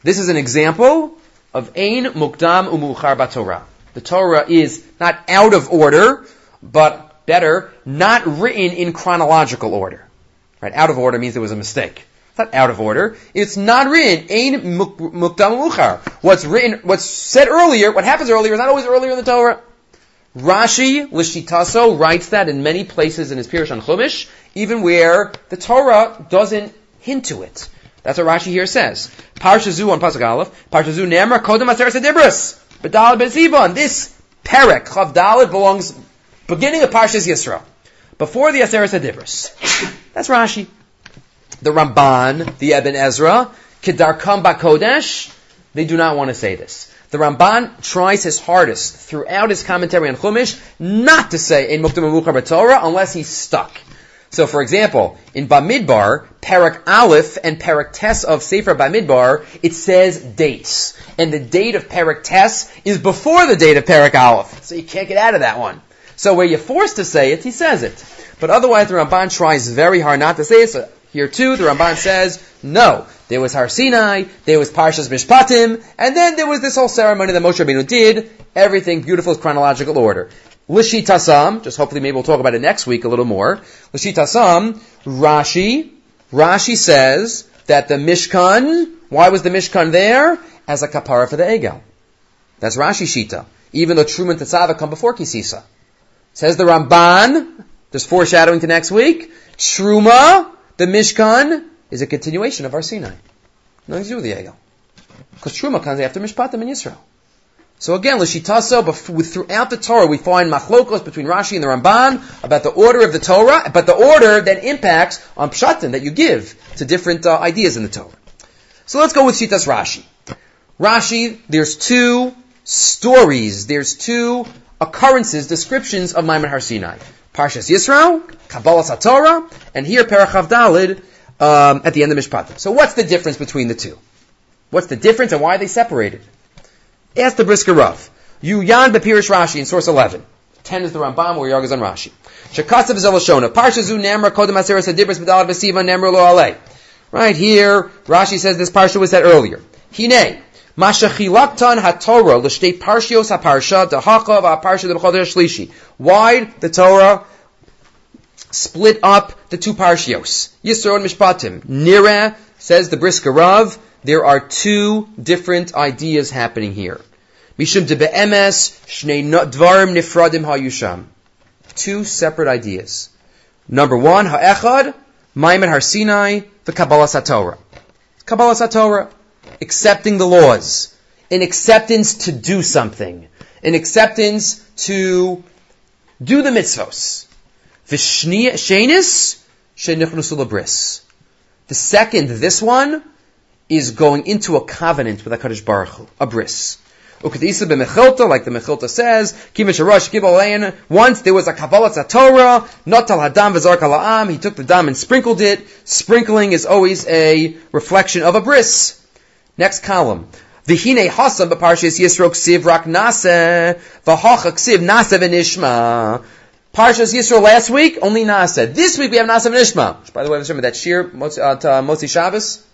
This is an example of Ein Mukdam Umuchar Torah. The Torah is not out of order, but better, not written in chronological order. Right? Out of order means there was a mistake. It's not out of order. It's not written. Ein Mukdam Umuchar. What's written, what's said earlier, what happens earlier is not always earlier in the Torah. Rashi Lishitaso writes that in many places in his Pirush on Chumash, even where the Torah doesn't hint to it. That's what Rashi here says. Parshazu on Pasuk Aleph. Parshazu Nemra Kodem Aseres Adibris. Bedalad Bezibon. This Perek Chav Dalad belongs beginning of Parshas Yisro. Before the Aseres Adibris. That's Rashi. The Ramban, the Eben Ezra, Kedarkam Bakodesh, they do not want to say this. The Ramban tries his hardest throughout his commentary on Chumash not to say in Muktam Torah unless he's stuck. So, for example, in Bamidbar, Parak Aleph and Parak Tes of Sefer Bamidbar, it says dates. And the date of Parak Tes is before the date of Parak Aleph. So you can't get out of that one. So where you're forced to say it, he says it. But otherwise, the Ramban tries very hard not to say it. So here too, the Ramban says, no, there was Har Sinai, there was Parshas Mishpatim, and then there was this whole ceremony that Moshe Rabbeinu did. Everything beautiful is chronological order. Lishitasam, just hopefully maybe we'll talk about it next week a little more. Lishitasam, Rashi, Rashi says that the Mishkan, why was the Mishkan there? As a kapara for the Egel. That's Rashi Shita. Even though Truman Tetzava come before Kisisa. Says the Ramban, there's foreshadowing to next week, Truma, the Mishkan, is a continuation of our Sinai. Nothing to do with the Egel. Because Truma comes after Mishpatim in Yisrael. So again, Lashitasa, but throughout the Torah, we find machlokos between Rashi and the Ramban about the order of the Torah, but the order that impacts on pshatim that you give to different uh, ideas in the Torah. So let's go with Shitas Rashi. Rashi, there's two stories, there's two occurrences, descriptions of Maimon Har Sinai. Parshas Yisrael, Kabbalah Satorah, and here Parachav Dalid um, at the end of Mishpatim. So what's the difference between the two? What's the difference and why are they separated? Ask the Brisker Rav. Yuyan Bepirish Rashi in source 11. 10 is the Rambam, where Yog is on Rashi. Shekasav is Elashona. Parsha Nemra Kodem Aseres Hadibris B'dalav V'siva Nemra Lo Alei. Right here, Rashi says this parsha was said earlier. Hine. Masha chilaktan haTorah l'shtei parshios haparsha dehachav haparsha de'b'chodesh shlishi. Why the Torah split up the two parshios? Yisro and Mishpatim. Nira says the Brisker Rav there are two different ideas happening here. Mishum de be'emes shnei dvarim nifradim hayusham. Two separate ideas. Number one, ha'echad, Maimon Har Sinai, the Kabbalah Satorah. Kabbalah Satorah, accepting the laws, an acceptance to do something, an acceptance to do the mitzvos. V'shnenis shenichnusu The second, this one, is going into a covenant with HaKadosh Baruch Hu, a bris. Ukadisa b'mechilta, like the Mechilta says, Kimish Rosh Gibalayan, once there was a Kabbalah Torah, Natal Hadam V'zar Kala'am, he took the dam and sprinkled it. Sprinkling is always a reflection of a bris. Next column. V'hine hasam b'parshas Yisro ksiv rak nase, ksiv nase v'nishma. Parshas Yisro last week, only nase. This week we have nase v'nishma. By the way, remember that shir, uh, Motzi Shabbos?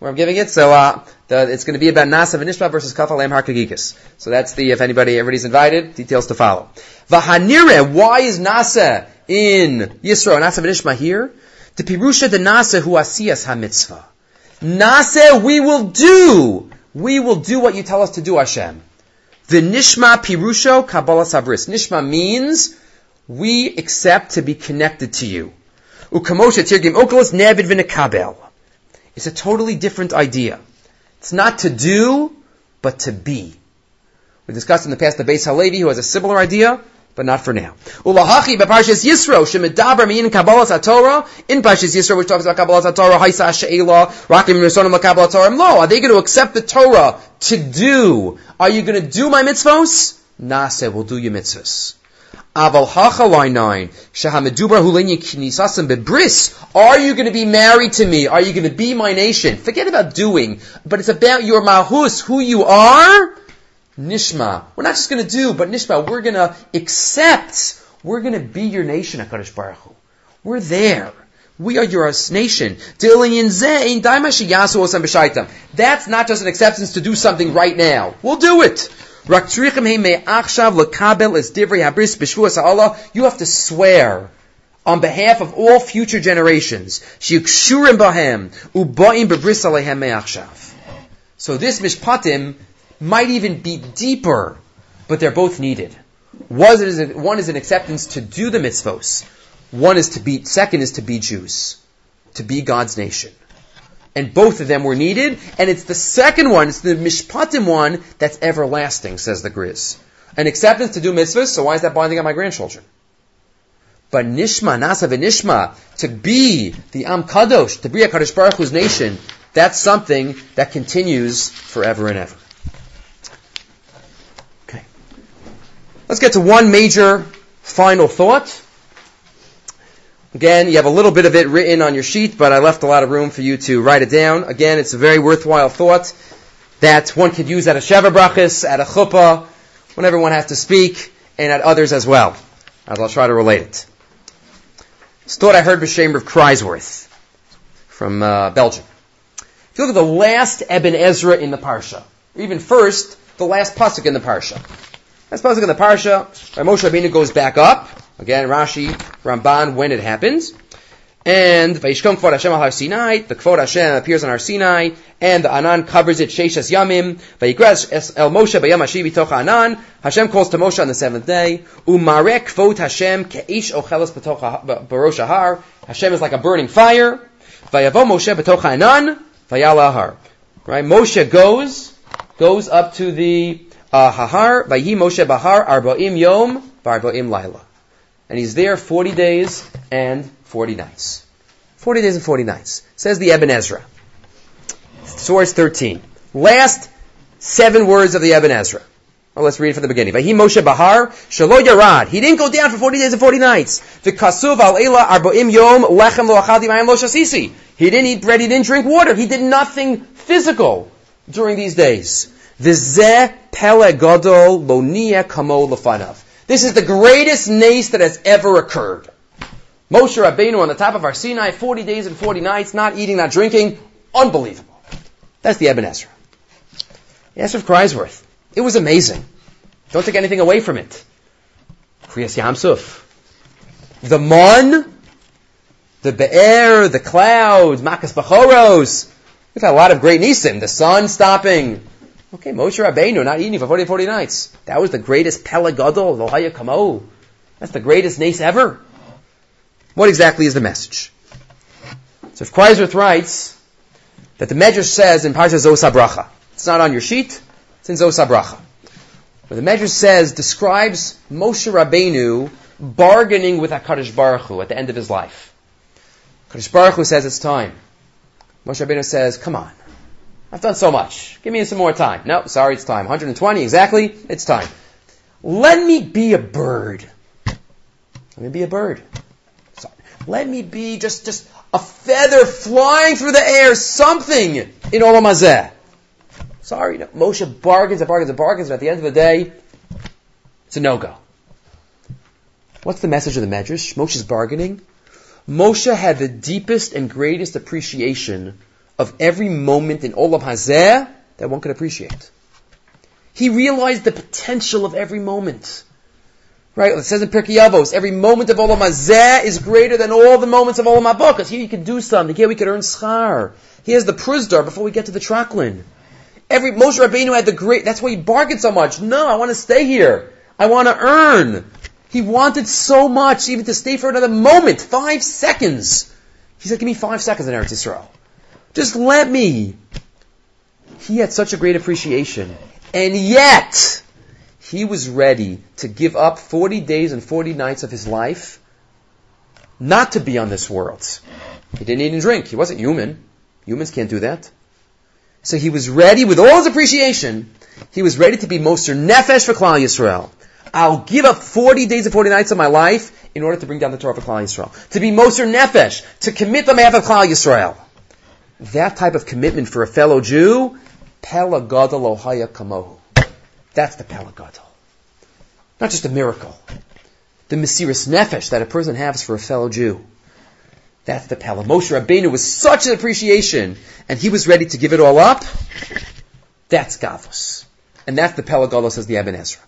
Where I'm giving it. So uh, the, it's going to be about Nasa v'Nishma versus Kafal Am Harkagikis. So that's the if anybody everybody's invited, details to follow. V'hanire, why is Nasa in Yisro Nasa v'Nishma here? The pirusha the Nasa hu asiyas hamitzvah. Nasa, we will do. We will do what you tell us to do, Hashem. The Nishma pirusho Kabbalah sabris. Nishma means we accept to be connected to you. Ukamosha tirgim Onkelos nebid v'nekabel. It's a totally different idea. It's not to do, but to be. We discussed in the past the Beis Halevi, who has a similar idea. but not for now. Ulahachi beparshas Yisro shemidaber min kabbalas haTorah in Parshas Yisro which talks about kabbalas haTorah haisa she'ela rakim risonim lakabbalas Torah lo. Are they going to accept the Torah to do? Are you going to do my mitzvos? Nase will do your mitzvos. Aval. Are you going to be married to me? Are you going to be my nation? Forget about doing, but it's about your mahus, who you are Nishma. We're not just going to do, but Nishma, we're going to accept. We're going to be your nation, HaKadosh Baruch Hu. We're there. We are your nation. That's not just an acceptance to do something right now. We'll do it. You have to swear on behalf of all future generations. So this mishpatim might even be deeper, but they're both needed. One is an acceptance to do the mitzvos. One is to be, second is to be Jews. To be God's nation. And both of them were needed, and it's the second one, it's the mishpatim one, that's everlasting, says the Griz. An acceptance to do mitzvahs, so why is that binding on my grandchildren? But nishma, nasa v'nishma, to be the Am Kadosh, to be a Kadosh Baruch Hu's nation, that's something that continues forever and ever. Okay. Let's get to one major final thought. Again, you have a little bit of it written on your sheet, but I left a lot of room for you to write it down. Again, it's a very worthwhile thought that one could use at a Sheva Brachas, at a Chuppah, whenever one has to speak, and at others as well. I'll try to relate it. This thought I heard B'Shem of Kreiswirth from uh, Belgium. If you look at the last Eben Ezra in the Parsha, or even first, the last Pasuk in the Parsha, that's supposed in the parsha. Moshe Rabbeinu goes back up. Again, Rashi, Ramban, when it happens. And Vayishkom Kvod Hashem al Har Sinai, the Kvod Hashem appears on Har Sinai, and the Anan covers it Sheshas Yamim. Vayikras El Moshe Bayam Hashi B'toch Anan. Hashem calls to Moshe on the seventh day. Umarek Kvod Hashem Ke'ish Ochelas Barosh Har. Hashem is like a burning fire. Vayavo Moshe B'toch Anan. Vayala Har. Right? Moshe goes, goes up to the uh, Hahar, Vayhi Moshe Bahar, Arbaim Yom, Barbaim Laila. And he's there 40 days and 40 nights. 40 days and 40 nights. Says the Eben Ezra. Source 13. Last seven words of the Eben Ezra. Well, let's read from the beginning. Vayhi Moshe Bahar, Shalo Yarad. He didn't go down for 40 days and 40 nights. Al Eila Arbaim Yom, Lechem Lo Lo Shasisi. He didn't eat bread, he didn't drink water. He did nothing physical during these days. Pele lonia kamo lefanav. This is the greatest nace that has ever occurred. Moshe Rabbeinu on the top of our Sinai, 40 days and 40 nights, not eating, not drinking. Unbelievable. That's the Eben Ezra. Ezra of Kreiswirth. It was amazing. Don't take anything away from it. Kriyas Yamsuf. The Mon, the Be'er, the clouds, Makas Bachoros. We've had a lot of great nisim. The sun stopping, Okay, Moshe Rabbeinu not eating for 40, 40 nights. That was the greatest Pelagadol, Lohaya Kamo. That's the greatest nace ever. What exactly is the message? So if Kreiswirth writes that the Medrash says in Parsha Zosabracha, it's not on your sheet, it's in Zosabracha. Where the Medrash says, describes Moshe Rabbeinu bargaining with HaKadosh Baruch Hu at the end of his life. HaKadosh Baruch Hu says it's time. Moshe Rabbeinu says, come on. I've done so much. Give me some more time. No, sorry, it's time. 120 exactly. It's time. Let me be a bird. Let me be a bird. Sorry. Let me be just, just a feather flying through the air, something in Olam Hazeh. Sorry, no. Moshe bargains and bargains and bargains, and at the end of the day, it's a no-go. What's the message of the Medrash? Moshe's bargaining. Moshe had the deepest and greatest appreciation of every moment in Olam Hazeh that one could appreciate. He realized the potential of every moment. Right? It says in Pirkei Avos, every moment of Olam Hazeh is greater than all the moments of Olam Haba, because here you can do something. Here we can earn schar. Here's the Pruzdar before we get to the Traklin. Every Moshe Rabbeinu had the great. That's why he bargained so much. No, I want to stay here. I want to earn. He wanted so much, even to stay for another moment, five seconds. He said, "Give me five seconds in Eretz Yisrael." Just let me. He had such a great appreciation. And yet, he was ready to give up 40 days and 40 nights of his life not to be on this world. He didn't eat and drink. He wasn't human. Humans can't do that. So he was ready with all his appreciation. He was ready to be Moser Nefesh for Klal Yisrael. I'll give up 40 days and 40 nights of my life in order to bring down the Torah for Klal Yisrael. To be Moser Nefesh, to commit the math of Klal Yisrael. That type of commitment for a fellow Jew, Pela Gadol Ohaya Kamohu. That's the Pela Gadol. Not just a miracle. The Mesiris Nefesh that a person has for a fellow Jew. That's the Pella. Moshe Rabbeinu was such an appreciation, and he was ready to give it all up. That's Gavos. And that's the Pella Gadol, says the Ibn Ezra.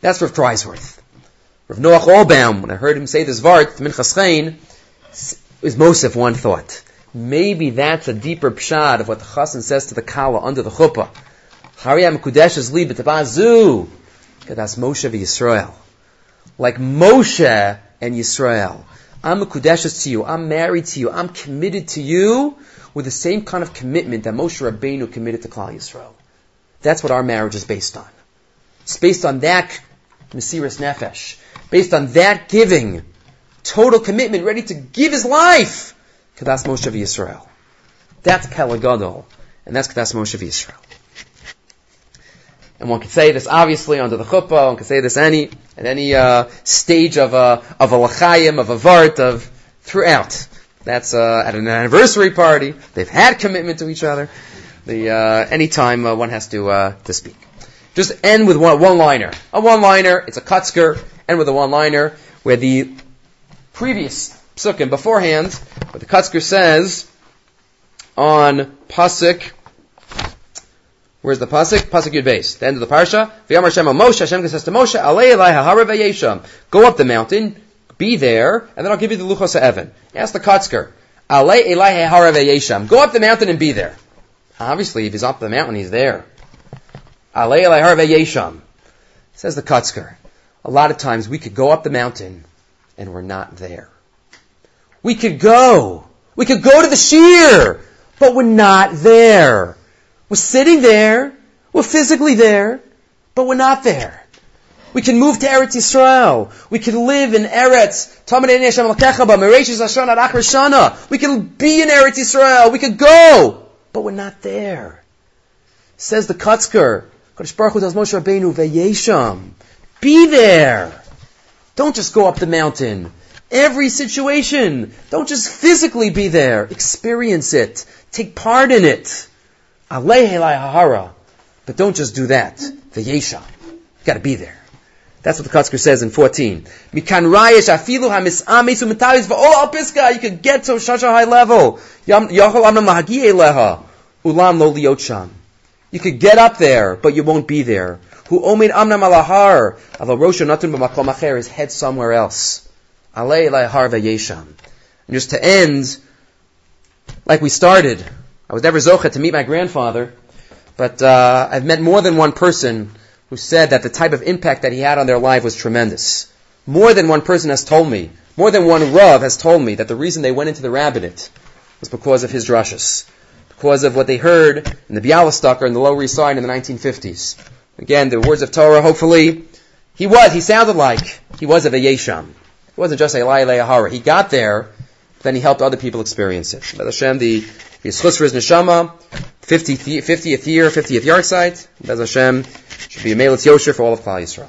That's Rav Kreiswirth. Rav Noach Oelbaum, when I heard him say this Vart, Minchas Chain, was Mosef one thought. Maybe that's a deeper pshad of what the Chassan says to the Kala under the chuppah. Hariyam Kudesh's li b'tabazu. That's Moshe v'Yisrael. Like Moshe and Yisrael. I'm a Kudeshas to you. I'm married to you. I'm committed to you with the same kind of commitment that Moshe Rabbeinu committed to Klal Yisrael. That's what our marriage is based on. It's based on that Mesiris Nefesh. Based on that giving. Total commitment, ready to give his life. Kadas Moshe Yisrael. That's Pelagadol. And that's Kadas Moshe Yisrael. And one could say this obviously under the chuppah, one could say this any, at any uh, stage of a, of a lachayim, of a vart, of throughout. That's uh, at an anniversary party. They've had commitment to each other. The uh, anytime uh, one has to uh, to speak. Just end with one one liner. A one liner. It's a kutzker. End with a one liner where the previous psukim beforehand, but the kutzker says on pasuk Where's the pasuk? Pasuk Yud Beis. The end of the parsha. V'yamar Hashem Moshe. Hashem says to Moshe, Alei Elai Hahara V'yesham. Go up the mountain, be there, and then I'll give you the Luchos Evan. Ask the Kotzker. Alei Elai Hahara V'yesham. Go up the mountain and be there. Obviously, if he's up the mountain, he's there. Alei Elai Hahara V'yesham. Says the Kotzker. A lot of times we could go up the mountain and we're not there. We could go. We could go to the sheer, but we're not there. We're sitting there, we're physically there, but we're not there. We can move to Eretz Yisrael. We can live in Eretz. We can be in Eretz Yisrael. We can go, but we're not there. Says the Kutzker, Moshe. Be there. Don't just go up the mountain. Every situation. Don't just physically be there. Experience it. Take part in it. But don't just do that. The Yesha. You gotta be there. That's what the Kutzker says in 14. Mikan rayesh afilu hamis'amesu mitavis v'ol piska. You can get to such a high level. You could get up there, but you won't be there. Who omed amna malahar. Although rosha natun his head somewhere else. And just to end, like we started, I was never zocha to meet my grandfather, but uh, I've met more than one person who said that the type of impact that he had on their life was tremendous. More than one person has told me, more than one Rav has told me that the reason they went into the rabbinate was because of his drushes, because of what they heard in the Bialystoker in the Lower East Side in the 1950s. Again, the words of Torah, hopefully, he was, he sounded like he was a Vayesham. He wasn't just a Lai Ahara. He got there, then he helped other people experience it. But Hashem, the He's chus for his neshama, 50th, 50th year, 50th yahrzeit. Bez Hashem should be a Melitz Yosher for all of Klal Yisrael.